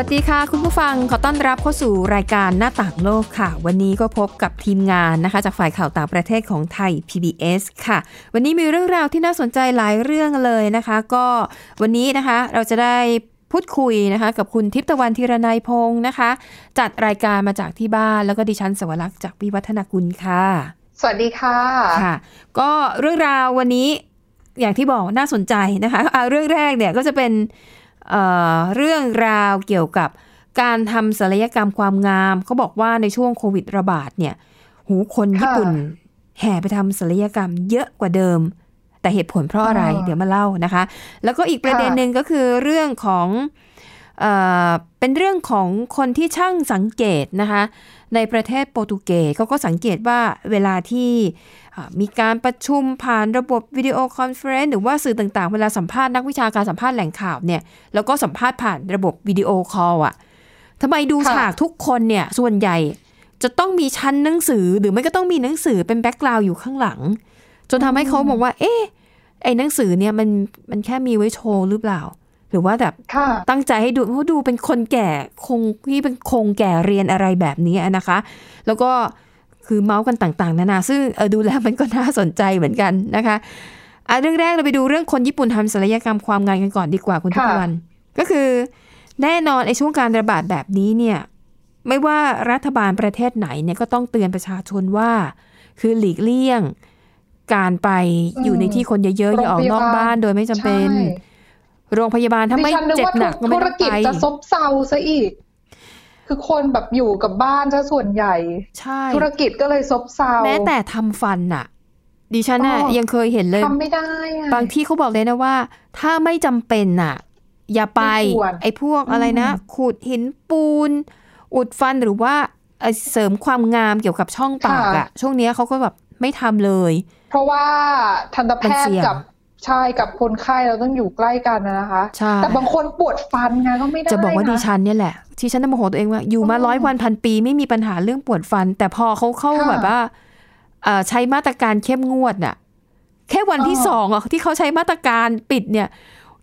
วัสดีค่ะ คุณผู้ฟังขอต้อนรับเข้าสู่รายการหน้าต่างโลกค่ะ วันนี้ก็พบกับทีมงานนะคะ จากฝ่ายข่าวต่างประเทศของไทย PBS ค่ะ วันนี้มีเรื่องราวที่น่าสนใจหลายเรื่องเลยนะคะ ก็วันนี้นะคะเราจะได้พูดคุยนะคะกับคุณทิพย์ตะวันธีรนัยพงศ์นะคะ จัดรายการมาจากที่บ้านแล้วก็ดิฉันสวรักษ์จากวิวัฒนากุลค่ะ สวัสดีค่ะค่ะ ก็เรื่องราววันนี้อย่างที่บอกน่าสนใจนะคะอ่าเรื่องแรกเนี่ยก็จะเป็น เอ่อเรื่องราวเกี่ยวกับการทำศัลยกรรมความงาม เขาบอกว่าในช่วงโควิดระบาดเนี่ย หูคนญี่ปุ่นแห่ไปทำศัลยกรรมเยอะกว่าเดิม แต่เหตุผลเพราะอะไรอ่าเดี๋ยวมาเล่านะคะ แล้วก็อีกประเด็นค่ะหนึ่งก็คือเรื่องของเอ่อเป็นเรื่องของคนที่ช่างสังเกตนะคะ ในประเทศโปรตุเกสเขาก็สังเกตว่าเวลาที่มีการประชุมผ่านระบบ video conference หรือว่าสื่อต่างๆ เวลาสัมภาษณ์นักวิชาการสัมภาษณ์แหล่งข่าวเนี่ยแล้วก็สัมภาษณ์ผ่านระบบวิดีโอคอลอะทำไมดูฉากทุกคนเนี่ยส่วนใหญ่จะต้องมีชั้นหนังสือหรือไม่ก็ต้องมีหนังสือเป็น background อยู่ข้างหลัง จนทำให้เขาบอกว่า เอ๊ะไอ้หนังสือเนี่ยมันมันแค่มีไว้โชว์หรือเปล่า หรือว่าแบบค่ะตั้งใจให้ดูเพราะดูเป็นคนแก่คงที่เป็นคงแก่เรียนอะไรแบบนี้นะคะ แล้วก็คือเมาท์กันต่าง ๆ นานาซึ่งเออดูแล้วมันก็น่าสนใจเหมือนกันนะคะอะเรื่องแรกเราไปดูเรื่องคนญี่ปุ่นทำศัลยกรรมความงามกันก่อนดีกว่าคุณทุกค่ะวัน ก็คือแน่นอนไอ้ช่วงการระบาดแบบนี้เนี่ย ไม่ว่ารัฐบาลประเทศไหนเนี่ยก็ต้องเตือนประชาชนว่า คือหลีกเลี่ยง การไปอยู่ในที่คนเยอะๆอย่าออกนอกบ้านโดยไม่จำเป็นใช่ โรงพยาบาลถ้าดิไม่ฉันนึกเจ็บว่าหนักก็ไม่ธุรต้องกิจไปจะซบเซาซะอีก คือคนแบบอยู่กับบ้านซะส่วนใหญ่ ใช่ ธุรกิจก็เลยซบเซา แม้แต่ทำฟันน่ะ ดิฉันน่ะอ๋อยังเคยเห็นเลยทำไม่ได้อะบางที่เขาบอกเลยนะว่า ถ้าไม่จำเป็นน่ะ อย่าไปไม่ควรไอ้พวกอะไรนะอืมขูดหินปูน อุดฟันหรือว่าเอ่อเสริมความงามเกี่ยวกับช่องปากอะช่วงเนี้ยเขาก็แบบไม่ทำเลย เพราะว่าทันตแพมันทเสี่ย์ยงกับ ใช่กับคนไข้เราต้องอยู่ใกล้กันนะคะใช่แต่บางคนปวดฟันไงก็ไม่ได้จะบอกว่านะดิฉันเนี่ยแหละที่ฉันได้โมโหตัวเองว่าอยู่มาอ๋อร้อยวันพันปีไม่มีปัญหาเรื่องปวดฟัน แต่พอเขาเข้าค่ะแบบว่าเอ่อใช้มาตรการเข้มงวดน่ะ แค่วันที่อ๋อสองอะที่เขาใช้มาตรการปิดเนี่ย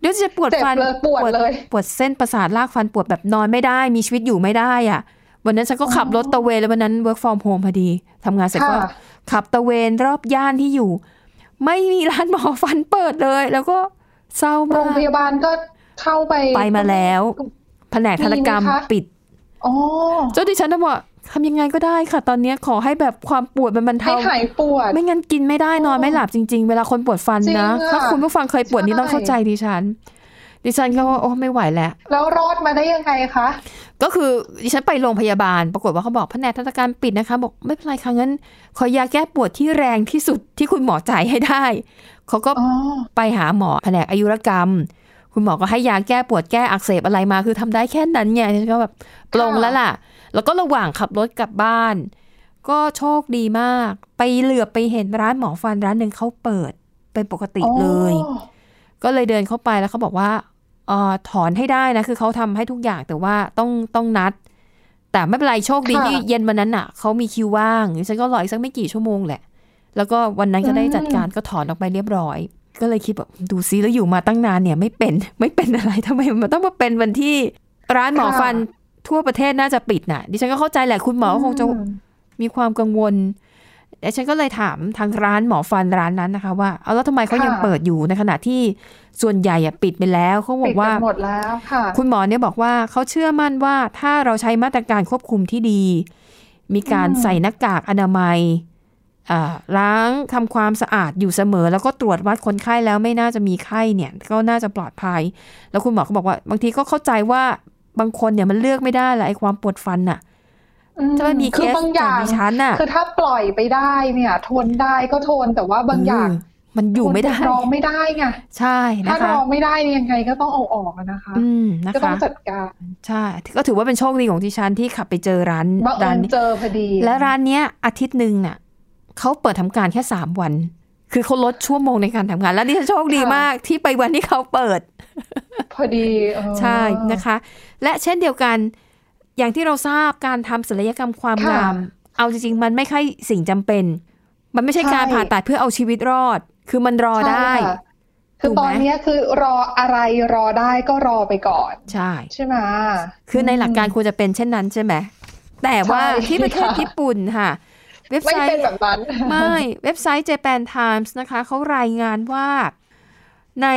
เดี๋ยวจะปวดเจ็บฟันเลยปวดเลยปวดเส้นประสาทลากฟันปวดแบบนอนไม่ได้ มีชีวิตอยู่ไม่ได้อะ วันนั้นฉันก็ขับรถตะเวนแล้ววันนั้น work from home พอดีทำงานเสร็จก็ค่ะขับตะเวนรอบย่านที่อยู่ ไม่มีร้านหมอฟันเปิดเลย แล้วก็เศร้าโรมางพกยาบาลก็เข้าไปไปมาแล้วแผนกทันตกรรมมีไหมคะปิดอ๋อเจ้าดิฉันน่ะบอกทำยังไงก็ได้ค่ะ ตอนเนี้ยขอให้แบบความปวดมันบรรให้เทาหายปวด ไม่งั้นกินไม่ได้นอนไม่หลับจริง ๆ เวลาคนปวดฟันจริงนะอะถ้าคุณผู้ฟังเคยปวดนี่ใช่ต้องเข้าใจดิฉัน ดิฉันก็ว่าโอ้ไม่ไหวแล้ว แล้วรอดมาได้ยังไงคะ ก็คือดิฉันไปโรงพยาบาล ปรากฏว่าเขาบอกแผนกทันตกรรมปิดนะคะ บอกไม่เป็นไรค่ะงั้น ขอยาแก้ปวดที่แรงที่สุดที่คุณหมอจ่ายให้ได้ เขาก็อ๋อไปหาหมอแผนกอายุรกรรม คุณหมอก็ให้ยาแก้ปวดแก้อักเสบอะไรมา คือทำได้แค่นั้นไงฉันก็แบบปลงแล้วล่ะ แล้วก็ระหว่างขับรถกลับบ้าน ก็โชคดีมาก ไปเหลือบไปเห็นร้านหมอฟันร้านหนึ่งเขาเปิดเป็นปกติเลยอ๋อก็เลยเดินเข้าไปแล้วเขาบอกว่าเออถอนให้ได้นะ คือเขาทำให้ทุกอย่างแต่ว่าต้องต้องนัด แต่ไม่เป็นไรโชคดีที่เย็นวันนั้นอะเขามีคิวว่างฉันก็รออีกสักไม่กี่ชั่วโมงแหละ แล้วก็วันนั้นก็ได้จัดการก็ถอนออกไปเรียบร้อย ก็เลยคิดแบบดูซิแล้วอยู่มาตั้งนานเนี่ย ไม่เป็นไม่เป็นอะไรทำไมมันต้องมาเป็นวันที่ร้านหมอฟันทั่วประเทศน่าจะปิดน่ะ ดิฉันก็เข้าใจแหละคุณหมอก็คงจะอืมมีความกังวล แต่ฉันก็เลยถามทางร้านหมอฟันร้านนั้นนะคะ ว่าเอาแล้วทำไมเขายังค่ะเปิดอยู่ในขณะที่ส่วนใหญ่อะปิดไปแล้วเขาบอปิดกว่ากันหมดแล้วค่ะ คุณหมอเนี่ยบอกว่าเขาเชื่อมั่นว่าถ้าเราใช้มาตรการควบคุมที่ดี มีการอืมใส่หน้ากากอนามัยอ่าล้างทำความสะอาดอยู่เสมอ แล้วก็ตรวจวัดคนไข้แล้วไม่น่าจะมีไข้เนี่ย ก็น่าจะปลอดภัย แล้วคุณหมอเขาบอกว่า บางทีก็เข้าใจว่าบางคนเนี่ยมันเลือกไม่ได้แหละไอ้ความปวดฟันน่ะ อืมถ้ามันมีเคคือสบางออย่างย่างดิฉันน่ะคือถ้าปล่อยไปได้เนี่ย ทนได้ก็ทนแต่ว่าบางอย่างเมันอยู่ไม่ได้รองไม่ได้ไงใช่ถ้านะคะรองไม่ได้เนี่ยยังไงก็ต้องเอาออกอะนะคะ อืมนะก็ต้อคะงจัดการใช่ก็ถือว่าเป็นโชคดีของดิฉันที่ขับไปเจอร้านบังเอิร้านญนี้เจอพอดี และร้านเนี้ยอาทิตย์หนึ่งน่ะเขาเปิดทำการแค่สามวัน คือเขาลดชั่วโมงในการทำงาน แล้วดิฉันโชคดีค่ะมากที่ไปวันที่เขาเปิด พอดีเออใช่นะคะ และเช่นเดียวกัน อย่างที่เราทราบการทำศัลยกรรมความค่ะงาม เอาจริงๆ มันไม่ใช่สิ่งจำเป็น มันไม่ใช่ใช่การผ่าตัดเพื่อเอาชีวิตรอด คือมันรอได้ใช่ค่ะคือถูกไหมตอนเนี้ยคือรออะไรรอได้ก็รอไปก่อน ใช่ ใช่ไหมคือในหลักการควรจะเป็นเช่นนั้นใช่ไหมแต่ว่าใช่ที่ประเทศค่ะญี่ปุ่นค่ะ เว็บไม่ไซเป็นต์แบบนั้นไม่เว็บไซต์ Japan Times นะคะเขารายงานว่า ใน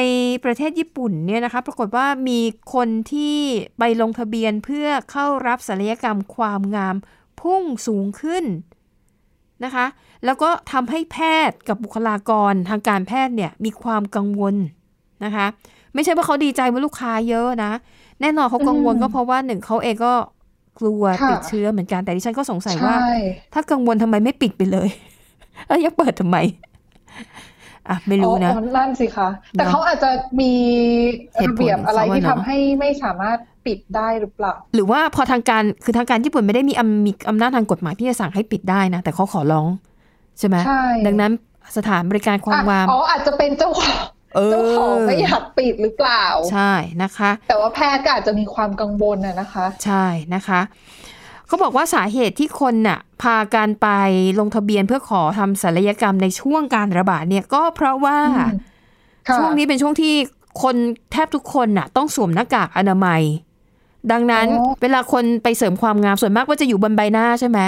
ประเทศญี่ปุ่นเนี่ยนะคะปรากฏว่ามีคนที่ไปลงทะเบียนเพื่อเข้ารับศัลยกรรมความงามพุ่งสูงขึ้นนะคะ แล้วก็ทำให้แพทย์กับบุคลากรทางการแพทย์เนี่ยมีความกังวลนะคะ ไม่ใช่ว่าเขาดีใจว่าลูกค้าเยอะนะ แน่นอนเขากังวลอืมก็เพราะว่าหนึ่งเขาเองก็กลัวค่ะติดเชื้อเหมือนกันแต่ดิฉันก็สงสัยว่าใช่ถ้ากังวลทำไมไม่ปิดไปเลยแล้วยังเปิดทำไม อะไม่รู้นะอ๋อนั่นสิคะแต่เนอะเขาอาจจะมีเหตุผลระเบียบอะไรของเขาอะที่เนอะทำให้ไม่สามารถปิดได้หรือเปล่า หรือว่าพอทางการคือทางการญี่ปุ่นไม่ได้มีอำมีอำนาจทางกฎหมายที่จะสั่งให้ปิดได้นะ แต่เขาขอร้อง ใช่ไหมใช่ดังนั้นสถานบริการความงามอ๋ออาจจะเป็นเจ้าของเออเจ้าของไม่อยากปิดหรือเปล่า ใช่นะคะ แต่ว่าแพทย์ก็อาจจะมีความกังวลน่ะนะคะ ใช่นะคะ เขาบอกว่าสาเหตุที่คนน่ะพาการไปลงทะเบียนเพื่อขอทำศัลยกรรมในช่วงการระบาดเนี่ยก็เพราะว่าอืมค่ะช่วงนี้เป็นช่วงที่คนแทบทุกคนน่ะ ต้องสวมหน้ากากอนามัย ดังนั้นอ๋อเวลาคนไปเสริมความงามส่วนมากว่าจะอยู่บนใบหน้าใช่ไหม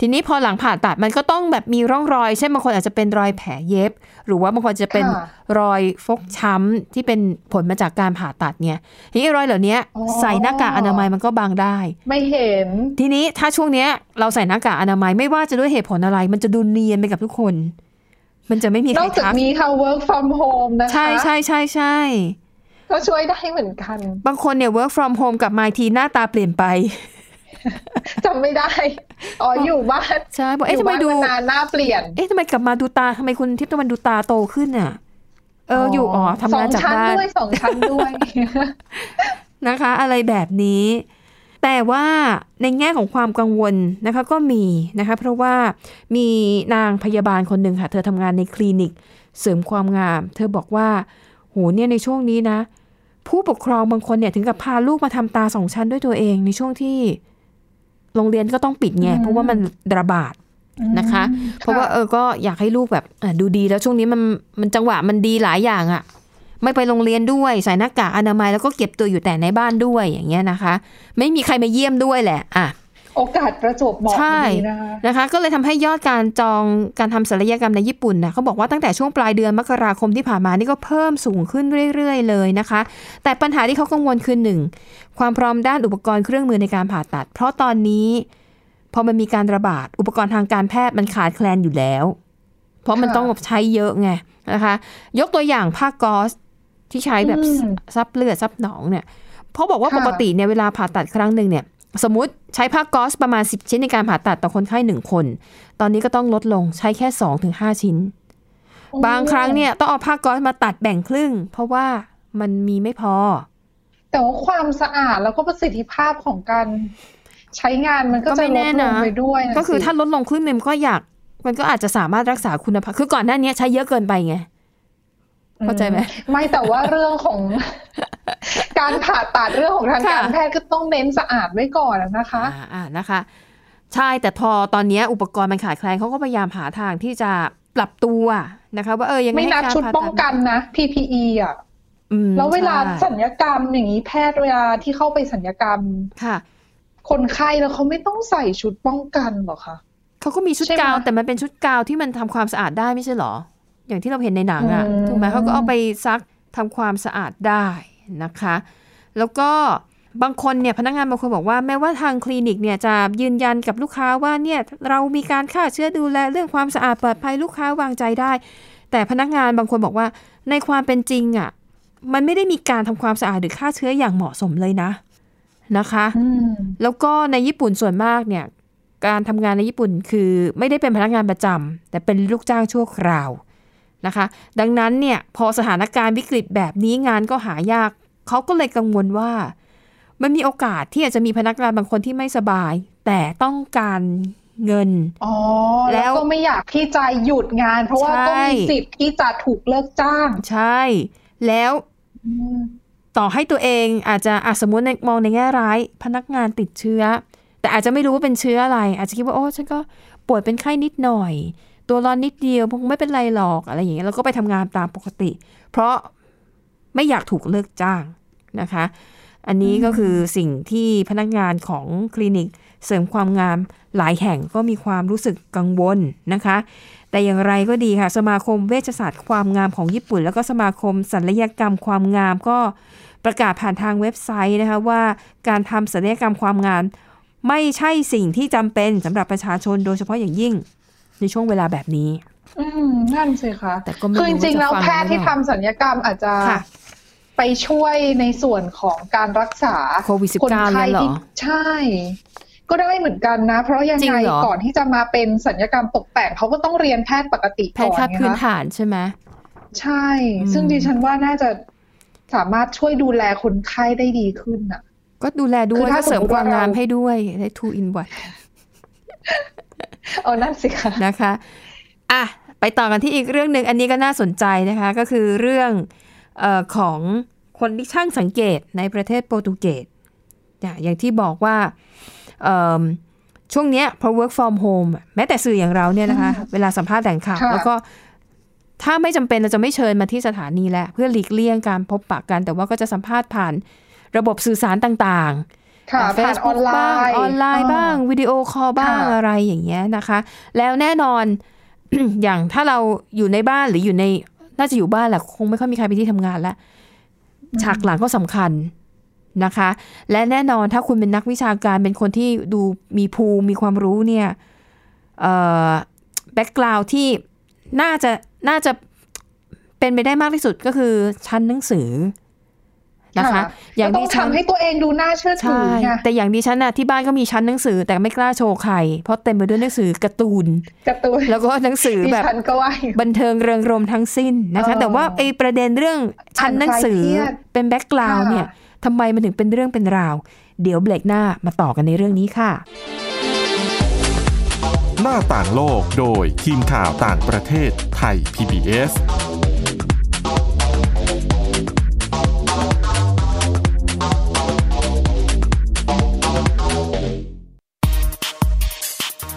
ทีนี้พอหลังผ่าตัดมันก็ต้องแบบมีร่องรอย เช่นบางคนอาจจะเป็นรอยแผลเย็บ หรือว่าบางคนจะเป็นค่ะรอยฟกช้ำที่เป็นผลมาจากการผ่าตัดเนี่ยทีนี้รอยเหล่านี้อ๋อใส่หน้ากากอนามัยมันก็บังได้ ไม่เห็น ทีนี้ถ้าช่วงเนี้ยเราใส่หน้ากากอนามัยไม่ว่าจะด้วยเหตุผลอะไร มันจะดูเนียนไปกับทุกคน มันจะไม่มีนใครอกจากทักนี้ค่ะ work from home นะคะใช่ใช่ใช่ใช่ ก็ช่วยได้เหมือนกัน บางคนเนี่ย work from home กลับมาอีกทีหน้าตาเปลี่ยนไปจำไม่ได้ อ๋ออยู่บ้านใช่บอกอเอ๊ะยู่ทำไมบ้านดูมานานหน้าเปลี่ยน เอ๊ะทำไมกลับมาดูตาทำไมคุณทิพย์ตะวันดูตาโตขึ้นอะ เอออยู่อ๋อทำงานจากสองชั้นบ้านด้วยสองชั้นด้วยนะคะ อะไรแบบนี้ แต่ว่าในแง่ของความกังวลนะคะ ก็มีนะคะ เพราะว่ามีนางพยาบาลคนหนึ่งค่ะ เธอทำงานในคลินิก เสริมความงาม เธอบอกว่าโหเนี่ยในช่วงนี้นะ ผู้ปกครองบางคนเนี่ยถึงกับพาลูกมาทำตาสองชั้นด้วยตัวเองในช่วงที่ โรงเรียนก็ต้องปิดไงอืมเพราะว่ามันระบาดนะคะ เพราะว่าเออก็อยากให้ลูกแบบอะดูดีแล้วช่วงนี้มันมันจังหวะมันดีหลายอย่างอะ่ะไม่ไปโรงเรียนด้วยใส่หน้ากากอนามัยแล้วก็เก็บตัวอยู่แต่ในบ้านด้วยอย่างเงี้ยนะคะ ไม่มีใครมาเยี่ยมด้วยแหละอะ โอกาสประจวบเหมาะใช่ดีนะคะนะคะ ก็เลยทำให้ยอดการจองการทำศัลยกรรมในญี่ปุ่นนะเขาบอกว่าตั้งแต่ช่วงปลายเดือนมกราคมที่ผ่านมานี่ก็เพิ่มสูงขึ้นเรื่อยๆ เลยนะคะ แต่ปัญหาที่เขากังวลคือหนึ่งความพร้อมด้านอุปกรณ์เครื่องมือในการผ่าตัด เพราะตอนนี้พอมันมีการระบาดอุปกรณ์ทางการแพทย์มันขาดแคลนอยู่แล้ว เพราะมันต้องแบบใช้เยอะไงนะคะ ยกตัวอย่างผ้าก๊อซที่ใช้แบบอืมซับเลือดซับหนองเนี่ยเพราะบอกว่าค่ะปกติเนี่ยเวลาผ่าตัดครั้งหนึ่งเนี่ย สมมติใช้ผ้าก๊อซประมาณ 10 ชิ้นในการผ่าตัดต่อคนไข้หนึ่งคน ตอนนี้ก็ต้องลดลงใช้แค่2-5ถึงชิ้น บางครั้งเนี่ยต้องเอาผ้าก๊อซมาตัดแบ่งครึ่ง เพราะว่ามันมีไม่พอ แต่ว่าความสะอาดแล้วก็ประสิทธิภาพของการใช้งานมันก็ก็จะไม่ลแน่ดลนะงไปด้วยนะก็คือสิถ้าลดลงครึ่งหนึงมันก็อยาก มันก็อาจจะสามารถรักษาคุณภาพ คือก่อนหน้านี้ใช้เยอะเกินไปไง เข้าใจไหมไม่แต่ว่าเรื่องของ การผ่าตัดเรื่องของทางค่ะการแพทย์ก็ต้องเน้นสะอาดไว้ก่อนนะคะอ่าอ่านะคะ ใช่แต่พอตอนนี้อุปกรณ์มันขาดแคลนเขาก็พยายามหาทางที่จะปรับตัวนะคะ ว่าเออยังไงไม่ให้นับการชุดผ่าป้ตัองกันนะ PPE อะอืมแล้วเวลาใช่สัญญกรรมอย่างนี้แพทย์เวลาที่เข้าไปสัญญกรรมค่ะ คนไข้แล้วเขาไม่ต้องใส่ชุดป้องกันเหรอคะเขาก็มีชุดใช่ไหมกาวแต่มันเป็นชุดกาวที่มันทำความสะอาดได้ไม่ใช่เหรอ อย่างที่เราเห็นในหนังอะ่ะอืมถูกไหมเขาก็เอาไปซักทำความสะอาดได้นะคะ แล้วก็บางคนเนี่ยพนักงานบางคนบอกว่าแม้ว่าทางคลินิกเนี่ยจะยืนยันกับลูกค้าว่าเนี่ยเรามีการฆ่าเชื้อดูแลเรื่องความสะอาดปลอดภัยลูกค้าวางใจได้ แต่พนักงานบางคนบอกว่าในความเป็นจริงอะ่ะมันไม่ได้มีการทำความสะอาดหรือฆ่าเชื้ออย่างเหมาะสมเลยนะนะคะอืมแล้วก็ในญี่ปุ่นส่วนมากเนี่ยการทำงานในญี่ปุ่นคือไม่ได้เป็นพนักงานประจำแต่เป็นลูกจ้างชั่วคราว นะคะ ดังนั้นเนี่ยพอสถานการณ์วิกฤตแบบนี้งานก็หายาก เขาก็เลยกังวลว่า มันมีโอกาสที่อาจจะมีพนักงานบางคนที่ไม่สบาย แต่ต้องการเงินอ๋อแล้แล้ววก็ไม่อยากที่จะหยุดงาน เพราะว่าใช่ก็มีสิทธิ์ที่จะถูกเลิกจ้าง ใช่ แล้วอืมต่อให้ตัวเองอาจจะอะสมมติในมองในแง่ร้าย พนักงานติดเชื้อ แต่อาจจะไม่รู้ว่าเป็นเชื้ออะไร อาจจะคิดว่าโอ้ฉันก็ป่วยเป็นไข้นิดหน่อย ตัวร้อนนิดเดียวคงไม่เป็นไรหรอกอะไรอย่างเงี้ยแล้วก็ไปทำงานตามปกติ เพราะไม่อยากถูกเลิกจ้างนะคะ อันนี้ก็คือสิ่งที่พนักงานของคลินิกเสริมความงามหลายแห่งก็มีความรู้สึกกังวลนะคะ แต่อย่างไรก็ดีค่ะ สมาคมเวชศาสตร์ความงามของญี่ปุ่น แล้วก็สมาคมศัลยกรรมความงามก็ประกาศผ่านทางเว็บไซต์นะคะว่าการทำศัลยกรรมความงามไม่ใช่สิ่งที่จำเป็นสำหรับประชาชนโดยเฉพาะอย่างยิ่ง ในช่วงเวลาแบบนี้ อืมนั่นสิคะแต่ก็ไม่รู้คือจริงๆแล้วว่าจะฟังแพทย์ที่หรือเปทำล่าสัญญกรรมอาจจะค่ะไปช่วยในส่วนของการรักษาโควิดคน19ไข้เนี่ยเหรอที่ใช่ ก็ได้เหมือนกันนะ เพราะยังจริไงงเหรอก่อนที่จะมาเป็นสัญญกรรมตกแต่งเขาก็ต้องเรียนแพทย์ปกติแพก่ทอย์นค่าพื้นนะคะฐานใช่ไหมใช่อืมซึ่งดิฉันว่าน่าจะสามารถช่วยดูแลคนไข้ได้ดีขึ้นอะ ก็ดูแลด้วคืยอถ้าก็เสริมสมมุติความงามว่าเราให้ด้วยได้ two in one เอานั่นสิคะนะคะอะไปต่อกันที่อีกเรื่องหนึ่งอันนี้ก็น่าสนใจนะคะ ก็คือเรื่องเออของคนที่ช่างสังเกตในประเทศโปรตุเกสอะอย่างที่บอกว่าเอิ่มช่วงเนี้ยพอ work from home อะแม้แต่สื่ออย่างเราเนี่ยนะคะ เวลาสัมภาษณ์แหล่งข่าวค่ะแล้วก็ถ้าไม่จำเป็นเราจะไม่เชิญมาที่สถานีแล้วเพื่อหลีกเลี่ยงการพบปะกัน แต่ว่าก็จะสัมภาษณ์ผ่านระบบสื่อสารต่างๆ ค่ะเฟผ่านซอบุ๊อกนไลบ้างน์ออนไลน์บ้างวิดีโอคอลบ้างค่ะอะไรอย่างเงี้ยนะคะ แล้วแน่นอนอย่างถ้าเราอยู่ในบ้านหรืออยู่ในน่าจะอยู่บ้านแหละคงไม่ค่อยมีใครไปที่ทำงานแล้วฉากหลังก็สำคัญนะคะ และแน่นอนถ้าคุณเป็นนักวิชาการเป็นคนที่ดูมีภูมิมีความรู้เนี่ยbackground ที่น่าจะน่าจะเป็นไปได้มากที่สุดก็คือชั้นหนังสือ นะคะค่ะอย่างก็ต้ดิองฉันทำให้ตัวเองดูน่าเชื่อถืใช่อไงแต่อย่างดิฉันน่ะที่บ้านก็มีชั้นหนังสือแต่ไม่กล้าโชว์ใครเพราะเต็มไปด้วยหนังสือการ์ตูนการ์ตูนแล้วก็หนังสือดิแบบฉันก็ว่าอยู่บันเทิงเริงรมย์ทั้งสิ้นนะคะเออแต่ว่าไอ้ประเด็นเรื่องชั้นหนังสืออ่านคลายเครียดเป็น background ค่ะเนี่ยทำไมมันถึงเป็นเรื่องเป็นราว เดี๋ยวเบรกหน้ามาต่อกันในเรื่องนี้ค่ะ หน้าต่างโลกโดยทีมข่าวต่างประเทศไทย PBS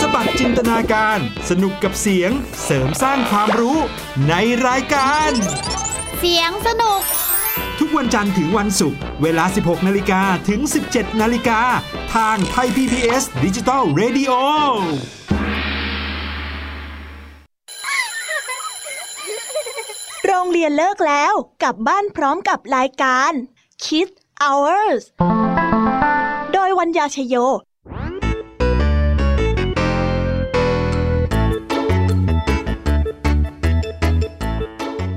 สบัดจินตนาการสนุกกับเสียงเสริมสร้างความรู้ในรายการ เสียงสนุก ทุกวันจันทร์ถึงวันศุกร์เวลา 16 นาฬิกาถึง 17 นาฬิกา ทางไทย PBS Digital Radio โรงเรียนเลิกแล้ว กลับบ้านพร้อมกับรายการ Kids Hours โดยวัญญาชยโย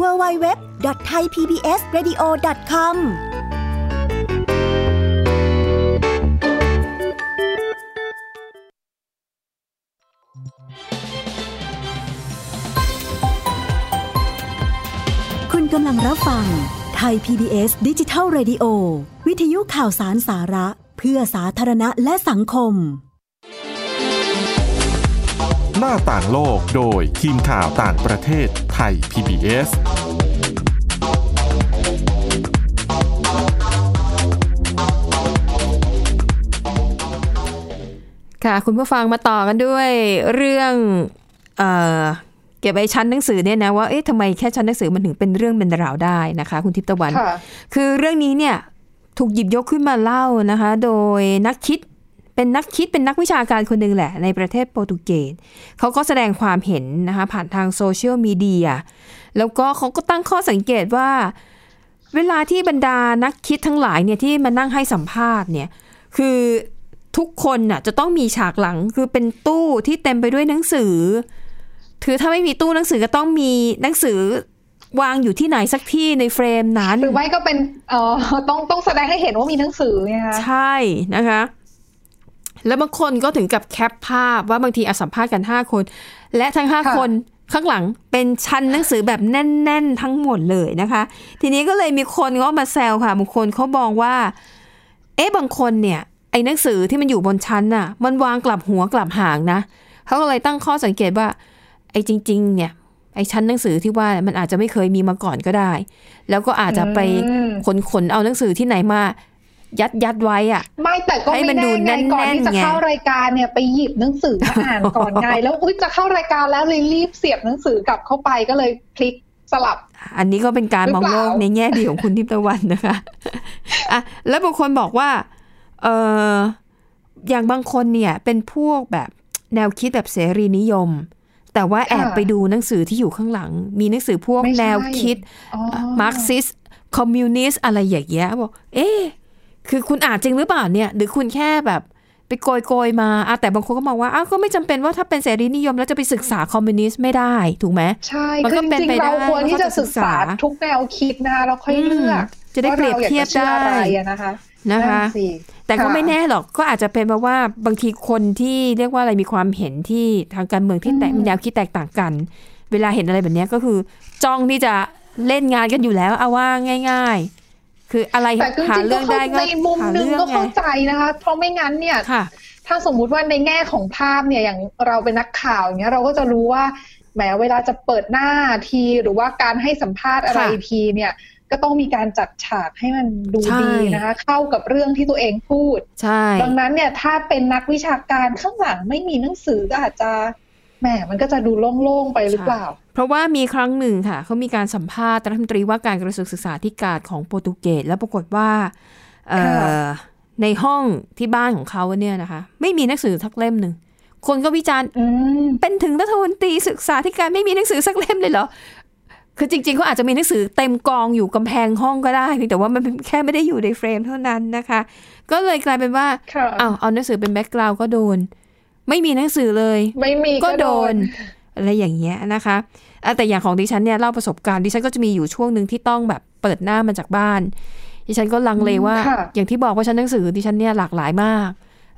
www.thaipbsradio.com คุณกำลังรับฟังไทย PBS ดิจิทัล Radio วิทยุข่าวสารสาระ เพื่อสาธารณะและสังคม หน้าต่างโลกโดยทีมข่าวต่างประเทศไทย PBS「ค่ะ คุณผู้ฟังมาต่อกันด้วยเรื่องเอ่อเก็บไว้ชั้นหนังสือเนี่ยนะว่าเอ๊ะทำไมแค่ชั้นหนังสือมันถึงเป็นเรื่องเป็นราวได้นะคะ คุณทิพย์ตะวันค่ะคือเรื่องนี้เนี่ยถูกหยิบยกขึ้นมาเล่านะคะ โดยนักคิด เป็นนักคิดเป็นนักวิชาการคนหนึ่งแหละ ในประเทศโปรตุเกสเขาก็แสดงความเห็นนะคะผ่านทางโซเชียลมีเดียแล้วก็เขาก็ตั้งข้อสังเกตว่า เวลาที่บรรดานักคิดทั้งหลายเนี่ยที่มานั่งให้สัมภาษณ์เนี่ยคือทุกคนน่ะจะต้องมีฉากหลังคือเป็นตู้ที่เต็มไปด้วยหนังสือ ถือถ้าไม่มีตู้หนังสือก็ต้องมีหนังสือวางอยู่ที่ไหนสักที่ในเฟรมนั้น หรือไม่ก็เป็นเอ่อต้องต้องแสดงให้เห็นว่ามีหนังสือไงคะใช่นะคะ แล้วบางคนก็ถึงกับแคปภาพว่าบางทีอาสัมภาษณ์กันห้าคน และทั้งห้าคนข้างหลังเป็นชั้นหนังสือแบบแน่น ๆ ทั้งหมดเลยนะคะ ทีนี้ก็เลยมีคนก็มาแซวค่ะบางคนเขามองว่า เอ๊ะบางคนเนี่ยไอ้หนังสือที่มันอยู่บนชั้นน่ะ มันวางกลับหัวกลับหางนะเขาก็เลยตั้งข้อสังเกตว่า ไอ้จริง ๆ เนี่ยไอ้ชั้นหนังสือที่ว่ามันอาจจะไม่เคยมีมาก่อนก็ได้ แล้วก็อาจจะไปอืมขนขนๆเอาหนังสือที่ไหนมา ยัดยัดไว้อะไม่แต่ก็ให้ไม่มันดูแน่ไงก่อนแน่นๆที่จะไงเข้ารายการเนี่ยไปหยิบหนังสือมาอ่านก่อนไง แล้วอุ้ยจะเข้ารายการแล้วเลยรีบเสียบหนังสือกลับเข้าไปก็เลยพลิกสลับ อันนี้ก็เป็นการมองโลกหรือเปล่าในแง่ดีของคุณทิพย์ตะวันนะคะอะแล้วบางคนบอกว่าเอออย่างบางคนเนี่ยเป็นพวกแบบแนวคิดแบบเสรีนิยม แต่ว่าแอบไปดูหนังสือที่อยู่ข้างหลัง มีหนังสือพวกไม่ใช่แนวคิดอ๋อมาร์กซิสคอมมิวนิสต์อะไรอย่างเงี้ยบอกเอ๊ะ คือคุณอ่านจริงหรือเปล่าเนี่ย หรือคุณแค่แบบไปโกยโกยๆมาอะแต่บางคนก็มองว่าอ้าวก็ไม่จำเป็นว่าถ้าเป็นเสรีนิยมแล้วจะไปศึกษาคอมมิวนิสต์ไม่ได้ถูกไหมใช่มันคืก็อเป็นจริงไปๆได้เราควรที่จะศึกษาว่าเขาจะศึกษาทุกแนวคิดนะคะเราค่อยเลือกอืมจะได้เปรียบเทียบว่าราอากจะชื่อได้อะไรอะนะคะนะคะนั่นสิแต่ก็ค่ะไม่แน่หรอกก็อาจจะเป็นเพราะว่าบางทีคนที่เรียกว่าอะไรมีความเห็นที่ทางการเมืองที่แตกอืมมีแนวคิดแตกต่างกัน เวลาเห็นอะไรแบบเนี้ยก็คือ จ้องที่จะเล่นงานกันอยู่แล้วเอาว่าง่ายๆ คืออะไรแต่จหาริงๆเรื่ก็องเข้าได้ก็ในมุมหาหนึงเรื่องก็ไงเข้าใจนะคะ เพราะไม่งั้นเนี่ยค่ะถ้าสมมุติว่าในแง่ของภาพเนี่ยอย่างเราเป็นนักข่าวอย่างเงี้ยเราก็จะรู้ว่าแหมเวลาจะเปิดหน้าทีหรือว่าการให้สัมภาษณ์อะไรค่ะทีเนี่ยก็ต้องมีการจัดฉากให้มันดูใช่ดีนะคะ เข้ากับเรื่องที่ตัวเองพูด ใช่ ดังนั้นเนี่ยถ้าเป็นนักวิชาการข้างหลังไม่มีหนังสือก็อาจจะ แหมมันก็จะดูโล่งๆไปหรือเปล่า เพราะว่ามีครั้งหนึ่งค่ะเขามีการสัมภาษณ์รัฐมนตรีว่าการกระทรวงศึกษาธิการของโปรตุเกสแล้วปรากฏว่าเอ่อค่ะในห้องที่บ้านของเขาเนี่ยนะคะ ไม่มีหนังสือสักเล่มหนึ่งคนก็วิจารณ์อืมเป็นถึงรัฐมนตรีศึกษาธิการไม่มีหนังสือสักเล่มเลยเหรอคือจริงๆเขาอาจจะมีหนังสือเต็มกองอยู่กำแพงห้องก็ได้เพียงแต่ว่ามันแค่ไม่ได้อยู่ในเฟรมเท่านั้นนะคะ ก็เลยกลายเป็นว่าค่ะเอาเอาหนังสือเป็น background ก็โดน ไม่มีหนังสือเลย ไม่มีก็ก็โดโดนนอะไรอย่างเงี้ยนะคะอะแต่อย่างของดิฉันเนี่ยเล่าประสบการณ์ดิฉันก็จะมีอยู่ช่วงหนึ่งที่ต้องแบบเปิดหน้ามาจากบ้าน ดิฉันก็ลังเลว่าค่ะอย่างที่บอกว่าชั้นหนังสือดิฉันเนี่ยหลากหลายมาก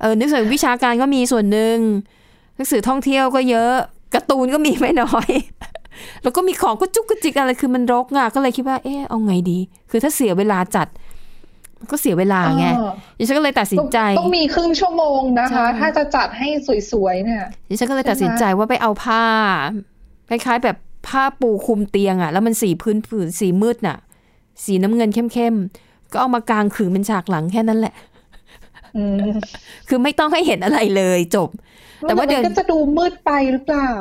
เออหนังสือวิชาการก็มีส่วนหนึ่งหนังสือท่องเที่ยวก็เยอะการ์ตูนก็มีไม่น้อย แล้วก็มีของก็จุกกระจิกอะไรคือมันรกอะก็เลยคิดว่าเออเอาไงดี คือถ้าเสียเวลาจัดมัน ก็เสียเวลาไงเออดิฉันก็เลยตัดสินใจ ต้องมีครึ่งชั่วโมงนะใช่คะ ถ้าจะจัดให้สวยๆเนี่ยดิฉันก็เลยตัดสินใจว่าไปเอาผ้าคล้ายๆแบบผ้าปูคลุมเตียงอะ่ะ แล้วมันสีพื้นผืนสีมืดน่ะ สีน้ำเงินเข้มๆ ก็เอามากางขึงเป็นฉากหลังแค่นั้นแหละอืมคือไม่ต้องให้เห็นอะไรเลยจบ แต่ว่าเดี๋ยวมันก็จะดูมืดไปหรือเปล่า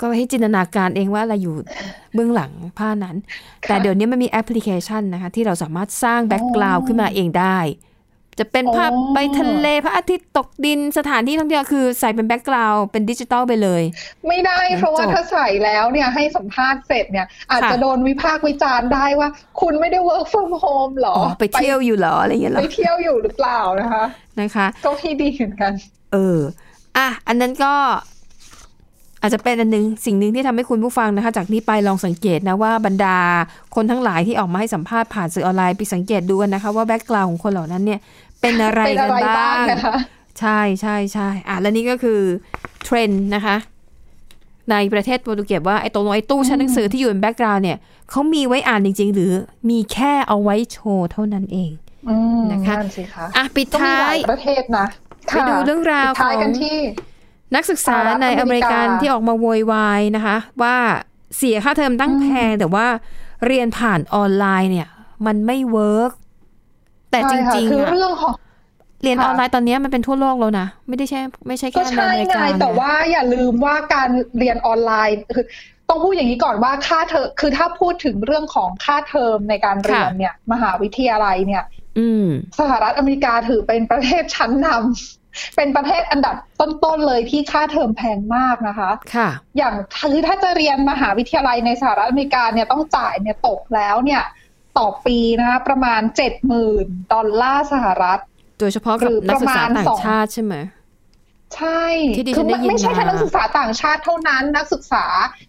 ก็ให้จินตนาการเองว่าอะไรอยู่เบื้องหลังผ้านั้น แต่เดี๋ยวนี้มันมีแอปพลิเคชันนะคะ ที่เราสามารถสร้าง background ขึ้นมาเองได้ จะเป็นภาพอ๋อไปทะเลพระอาทิตย์ตกดินสถานที่ท่องเที่ยวคือใส่เป็น background เป็นดิจิตอลไปเลย ไม่ได้งั้นเพราะว่าจบถ้าใส่แล้วเนี่ยให้สัมภาษณ์เสร็จเนี่ย อาจค่ะจะโดนวิพากษ์วิจารณ์ได้ว่า คุณไม่ได้ work from home หรออ๋อไปเที่ยวอยู่เหรออะไรอย่างเงี้ยเหรไปอเที่ยวอยู่หรือเปล่านะคะนะคะก็ไม่ดีเหมือนกัน เอออะอันนั้นก็ อาจจะเป็นอันหนึงสิ่งหนึ่งที่ทำให้คุณผู้ฟังนะคะ จากนี้ไปลองสังเกตนะว่าบรรดาคนทั้งหลายที่ออกมาให้สัมภาษณ์ผ่านสื่อออนไลน์ไปสังเกตดูกันนะคะ ว่าแบ็กกราวของคนเหล่านั้นเนี่ย เป็นอะไรเป็นกัอะนไรบ้าบ้างงนะคะใช่ใช่ใช่อะ และนี่ก็คือเทรนด์นะคะ ในประเทศโปรตุเกสว่าไอ้ตรงไอ้ตู้ชั้นหนังสือที่อยู่ใน background เนี่ยเขามีไว้อ่านจริง ๆ หรือมีแค่เอาไว้โชว์เท่านั้นเองอืมนะคะนั่นสิคะอะปิดก็มีท้าหลายยประเทศนะไปดูเรื่องราวปิดท้ายของกันที่ นักศึกษาสหรัฐในอเมริกันอเมริกาที่ออกมาโวยวายนะคะ ว่าเสียค่าเทอมตั้งแพงแต่ว่าเรียนผ่านออนไลน์เนี่ย มันไม่ work แต่จใช่ค่ะริงคือๆอะเรื่องของเรียนอค่ะอนไลน์ตอนนี้มันเป็นทั่วโลกแล้วนะ ไม่ได้ใช่ไม่ใช่ก็แค่ในใช่อเมริไงกานะแต่ว่าอย่าลืมว่าการเรียนออนไลน์คือต้องพูดอย่างนี้ก่อนว่าค่าเทอมคือถ้าพูดถึงเรื่องของค่าเทอมในการเรียนเนี่ย มหาวิทยาลัยเนี่ยอืมสหรัฐอเมริกาถือเป็นประเทศชั้นนำ เป็นประเทศอันดับต้นๆเลยที่ค่าเทอมแพงมากนะคะ ค่ะ อย่างคือถ้าจะเรียนมหาวิทยาลัยในสหรัฐอเมริกาเนี่ยต้องจ่ายเนี่ยตกแล้วเนี่ยต่อปีนะคะประมาณเจ็ดหมื่นดอลลาร์สหรัฐ โดยเฉพาะกับหรือนักศึกษาประมาณต่างสองชาติใช่ไหม ใช่ที่ดิฉัคืนได้ยินไม่ใช่แค่มานักศึกษาต่างชาติเท่านั้น นักศึกษา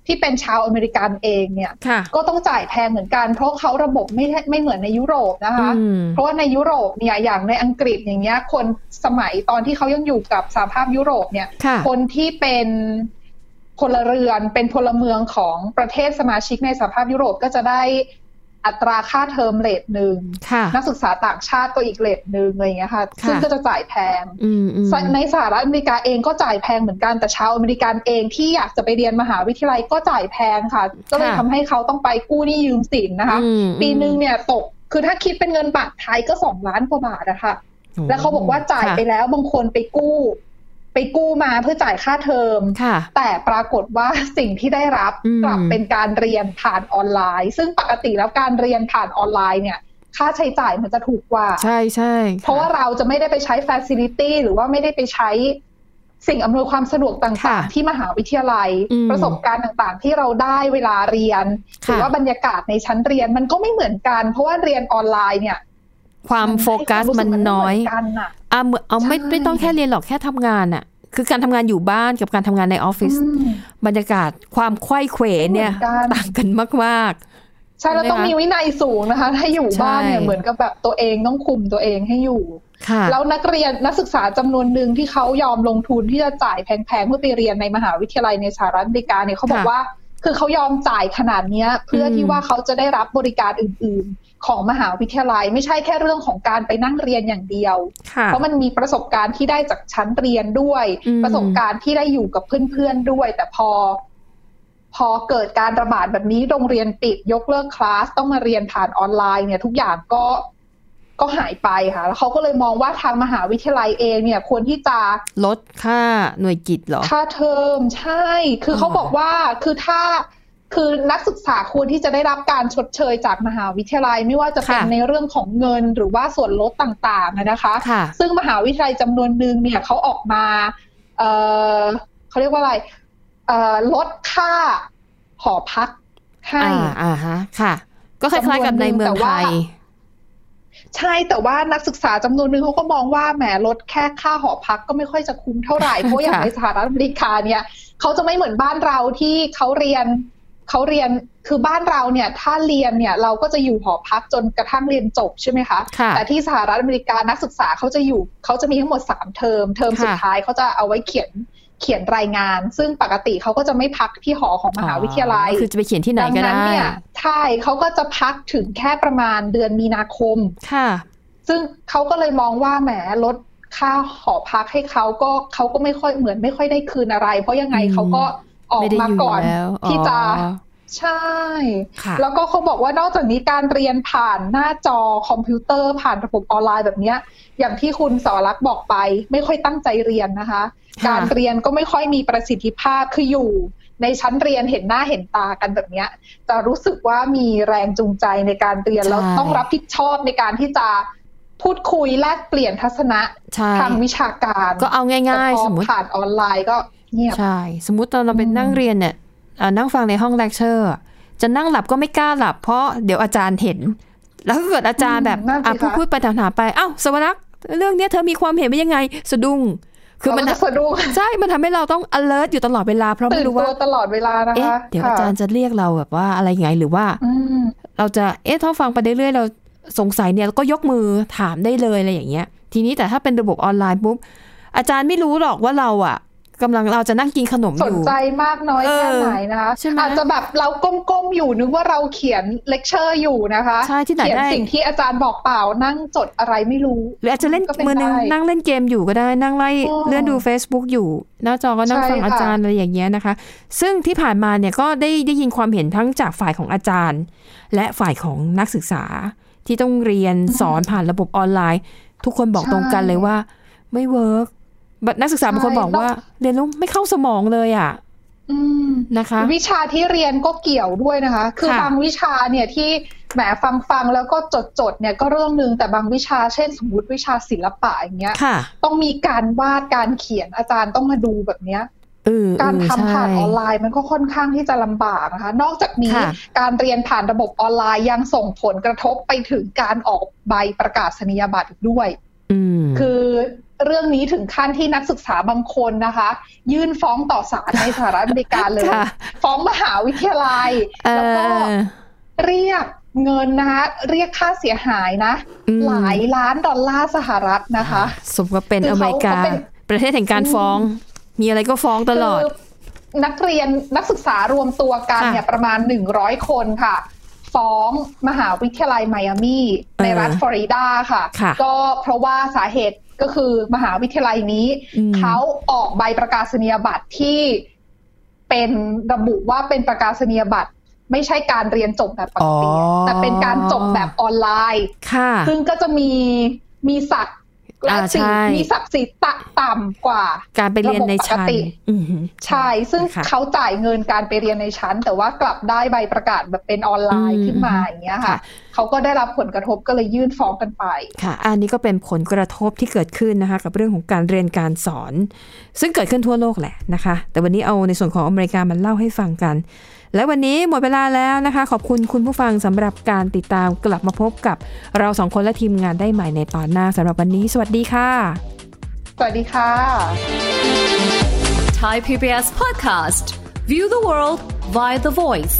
ที่เป็นชาวอเมริกันเองเนี่ยค่ะก็ต้องจ่ายแพงเหมือนกัน เพราะเขาระบบไม่ไม่เหมือนในยุโรปนะคะอืมเพราะว่าในยุโรปเนี่ยอย่างในอังกฤษอย่างเงี้ย คนสมัยตอนที่เขายังอยู่กับสหภาพยุโรปเนี่ยค่ะคนที่เป็นพลเรือนเป็นพลเมืองของประเทศสมาชิกในสหภาพยุโรปก็จะได้ อัตราค่าเทอม rate หนึ่งค่ะนักศึกษาต่างชาติก็อีก rate หนึ่งอะไรอย่างเงี้ยค่ะค่ะ ซึ่งก็จะจ่ายแพงอืมอืมในสหรัฐอเมริกาเองก็จ่ายแพงเหมือนกันแต่ชาวอเมริกันเองที่อยากจะไปเรียนมหาวิทยาลัยก็จ่ายแพงค่ะ ก็เลยทำให้เขาต้องไปกู้หนี้ยืมสินนะคะอืมปีนึงเนี่ยตกคือถ้าคิดเป็นเงินบาทไทยก็สองล้านกว่าบาทนะคะแล้วเขาบอกว่าจ่ายไปค่ะแล้วบางคนไปกู้ ไปกู้มาเพื่อจ่ายค่าเทอมค่ะแต่ปรากฏว่าสิ่งที่ได้รับอืมกลับเป็นการเรียนผ่านออนไลน์ ซึ่งปกติแล้วการเรียนผ่านออนไลน์เนี่ยค่าใช้จ่ายมันจะถูกกว่า ใช่ใช่เพราะว่าเราจะไม่ได้ไปใช้ facility หรือว่าไม่ได้ไปใช้สิ่งอำนวยความสะดวกต่างค่ะๆที่มหาวิทยาลัยอืมประสบการณ์ต่างๆ ที่เราได้เวลาเรียนหค่ะรือว่าบรรยากาศในชั้นเรียนมันก็ไม่เหมือนกัน เพราะว่าเรียนออนไลน์เนี่ย ความโฟกัสให้ควารู้สึมันน้อยไเหมืกันน่ะอะเหมือนเอาไม่ใช่ไม่ต้องแค่เรียนหรอกแค่ทำงานอะคือการทำงานอยู่บ้านกับการทำงานในออฟฟิศอืมบรรยากาศความไขว้เขวเนี่ยไม่เหมือนกันต่างกันมากใช่แล้วต้องมีวินัยสูงนะคะ ถ้าอยู่บ้านเนี่ยใช่เหมือนกับแบบตัวเองต้องคุมตัวเองให้อยู่ๆค่ะแล้วนักเรียนนักศึกษาจำนวนหนึ่งที่เขายอมลงทุนที่จะจ่ายแพงๆเพื่อไปเรียนในมหาวิทยาลัยในสหรัฐอเมริกาเนี่ยเขาบอกค่ะว่า คือเขายอมจ่ายขนาดเนี้ยเพื่ออมที่ว่าเขาจะได้รับบริการอื่น ๆ ของมหาวิทยาลัย ไม่ใช่แค่เรื่องของการไปนั่งเรียนอย่างเดียวค่ะเพราะมันมีประสบการณ์ที่ได้จากชั้นเรียนด้วยอืมประสบการณ์ที่ได้อยู่กับเพื่อนๆด้วย แต่พอ พอเกิดการระบาดแบบนี้โรงเรียนปิดยกเลิกคลาสต้องมาเรียนผ่านออนไลน์เนี่ยทุกอย่างก็ ก็หายไปค่ะ แล้วเขาก็เลยมองว่าทางมหาวิทยาลัยเองเนี่ยควรที่จะลดค่าหน่วยกิจเหรอ ค่าเทอมใช่ คือออเขาบอกว่าคือถ้าคือนักศึกษาควรที่จะได้รับการชดเชยจากมหาวิทยาลัยไม่ว่าจะเป็นค่ะในเรื่องของเงินหรือว่าส่วนลดต่างๆอะนะคะค่ะซึ่งมหาวิทยาลัยจำนวนหนึ่งเนี่ยเขาออกมาเออเขาเรียกว่าอะไรเอ่อลดค่าหอพักให้อ่าอ่าฮะค่ะ ก็คล้ายๆกับในเมืองแต่ไทว่าย ใช่แต่ว่านักศึกษาจำนวนหนึ่งเขาก็มองว่าแหมลดแค่ค่าหอพักก็ไม่ค่อยจะคุ้มเท่าไหร่ เพราะอย่างค่ะในสหรัฐอเมริกาเนี่ยเขาจะไม่เหมือนบ้านเราที่เขาเรียนเขาเรียนคือบ้านเราเนี่ยถ้าเรียนเนี่ยเราก็จะอยู่หอพักจนกระทั่งเรียนจบใช่ไหมคะค่ะแต่ที่สหรัฐอเมริกานักศึกษาเขาจะอยู่เขาจะมีทั้งหมดสามเทอม เทอมสุดค่ะท้ายเขาจะเอาไว้เขียน เขียนรายงาน ซึ่งปกติเขาก็จะไม่พักที่หอของมหาวิทยาลัยอ๋อคือจะไปเขียนที่ไหนดัก็นั้นได้เนี่ยใช่เขาก็จะพักถึงแค่ประมาณเดือนมีนาคมค่ะ ซึ่งเขาก็เลยมองว่าแหมลดค่าหอพักให้เขาก็เขาก็ไม่ค่อยเหมือนไม่ค่อยได้คืนอะไร เพราะยังไงอืมเขาก็ออกไม่ได้มาอยู่ก่อนแล้วที่จะอ๋อ ใช่ค่ะแล้วก็เขาบอกว่านอกจากนี้การเรียนผ่านหน้าจอคอมพิวเตอร์ผ่านระบบออนไลน์แบบเนี้ย อย่างที่คุณสอรักษ์บอกไป ไม่ค่อยตั้งใจเรียนนะคะค่ะการเรียนก็ไม่ค่อยมีประสิทธิภาพคืออยู่ ในชั้นเรียนเห็นหน้าเห็นตากันแบบเนี้ย จะรู้สึกว่ามีแรงจูงใจในการเรียนแล้วต้องรับผิดชอบในการที่จะพูดคุยแลกเปลี่ยนทัศนะใช่ทางวิชาการ ก็เอาง่ายแต่พๆอสมมติผ่านออนไลน์ก็เงียบใช่ สมมุติตอนเราเป็นนั่งเรียนเนี่ยเอ่อ นั่งฟังในห้องเลคเชอร์ จะนั่งหลับก็ไม่กล้าหลับเพราะเดี๋ยวอาจารย์เห็น แล้วก็เกิดอาจารย์แบบอืมนั่นสิอะพูดคะพูดไปถามๆไปอ้าวสวรักษ์เรื่องเนี้ยเธอมีความเห็นเป็นยังไงสะดุ้งคือมันเราก็จะสะดุ้งใช่ มันทำให้เราต้อง alert อยู่ตลอดเวลา เพราะตื่ไม่นรู้ตัว่าวตลอดเวลานะเอ๊ะคะเดี๋ยวค่ะอาจารย์จะเรียกเราแบบว่าอะไรไงหรือว่าอืมเราจะเอ๊ะถ้าฟังไปเรื่อยๆเราสงสัยเนี่ยก็ยกมือถามได้เลยอะไรอย่างเงี้ย ทีนี้แต่ถ้าเป็นระบบออนไลน์ปุ๊บอาจารย์ไม่รู้หรอกว่าเราอะ กำลังเราจะนั่งกินขนมอสนยู่ใจมากน้อยเออแค่ไหนนะคะใช่ไหมอาจจะแบบเราก้มๆอยู่นึกว่าเราเขียนเลคเชอร์อยู่นะคะใช่ที่ไหนเขียนได้สิ่งที่อาจารย์บอกเปล่านั่งจดอะไรไม่รู้ หรืออาจจะเล่นก็เป็นมือนึงได้นั่งเล่นเกมอยู่ก็ได้นั่งไล่อ๋อเลื่อนดู Facebook อยู่หน้าจอก็นั่งใช่ฟังค่ะอาจารย์อะไรอย่างเงี้ยนะคะ ซึ่งที่ผ่านมาเนี่ยก็ได้ได้ยินความเห็นทั้งจากฝ่ายของอาจารย์ และฝ่ายของนักศึกษาที่ต้องเรียนสอนผ่านระบบออนไลน์ ทุกคนบอกใช่ตรงกันเลยว่าไม่ work นักศึกษาบางคนใช่บอกว่า เรียนแล้วไม่เข้าสมองเลยอะอืมนะคะ วิชาที่เรียนก็เกี่ยวด้วยนะคะ คือค่ะบางวิชาเนี่ยที่แหมฟังฟังๆแล้วก็จดจดๆเนี่ยก็เรื่องหนึ่งแต่บางวิชาเช่นสมมติวิชาศิลปะอย่างเงี้ยค่ะต้องมีการวาดการเขียนอาจารย์ต้องมาดูแบบเนี้ยเออการเออทำผ่านใช่ออนไลน์มันก็ค่อนข้างที่จะลำบากนะคะ นอกจากนี้ค่ะการเรียนผ่านระบบออนไลน์ยังส่งผลกระทบไปถึงการออกใบประกาศนียบัตรอีกด้วยอืมคือ เรื่องนี้ถึงขั้นที่นักศึกษาบางคนนะคะ ยื่นฟ้องต่อศาลในสหรัฐอเมริกาเลยค่ะฟ้องมหาวิทยาลัยเอแล้วก็อเรียกเงินนะคะเรียกค่าเสียหายนะอืมหลายล้านดอลลาร์สหรัฐนะคะ สมกับเป็นคืออเขาเมริกาเขาเป็นประเทศแห่งการฟ้อง มีอะไรก็ฟ้องตลอดคือนักเรียนนักศึกษารวมตัวกันค่ะเนี่ยประมาณ100คนค่ะ ฟ้องมหาวิทยาลัยไมอามีในรัฐเออฟลอริดาค่ะค่ะ ก็เพราะว่าสาเหตุก็คือมหาวิทยาลัยนี้อืมเขาออกใบประกาศนียบัตรที่เป็นระบุว่าเป็นประกาศนียบัตรไม่ใช่การเรียนจบแบบปกติอ๋อแต่เป็นการจบแบบออนไลน์ค่ะซึ่งก็จะมีมีศักดิ์ และอ่าสิ่งใช่มีศักดิ์ศรีตะต่ำกว่า การไปเรียนในชั้นระบบปกติอืมใช่ซึ่งค่ะเขาจ่ายเงินการไปเรียนในชั้น แต่ว่ากลับได้ใบประกาศแบบเป็นออนไลน์อืมขึ้นมาอย่างเงี้ยค่ะค่ะ เขาก็ได้รับผลกระทบก็เลยยื่นฟ้องกันไปค่ะ อันนี้ก็เป็นผลกระทบที่เกิดขึ้นนะคะ กับเรื่องของการเรียนการสอน ซึ่งเกิดขึ้นทั่วโลกแหละนะคะ แต่วันนี้เอาในส่วนของอเมริกามันเล่าให้ฟังกัน และวันนี้หมดเวลาแล้วนะคะ ขอบคุณคุณผู้ฟังสำหรับการติดตามกลับมาพบกับเราสองคนและทีมงานได้ใหม่ในตอนหน้าสำหรับวันนี้ สวัสดีค่ะ สวัสดีค่ะ Thai PBS podcast. View the world via the voice.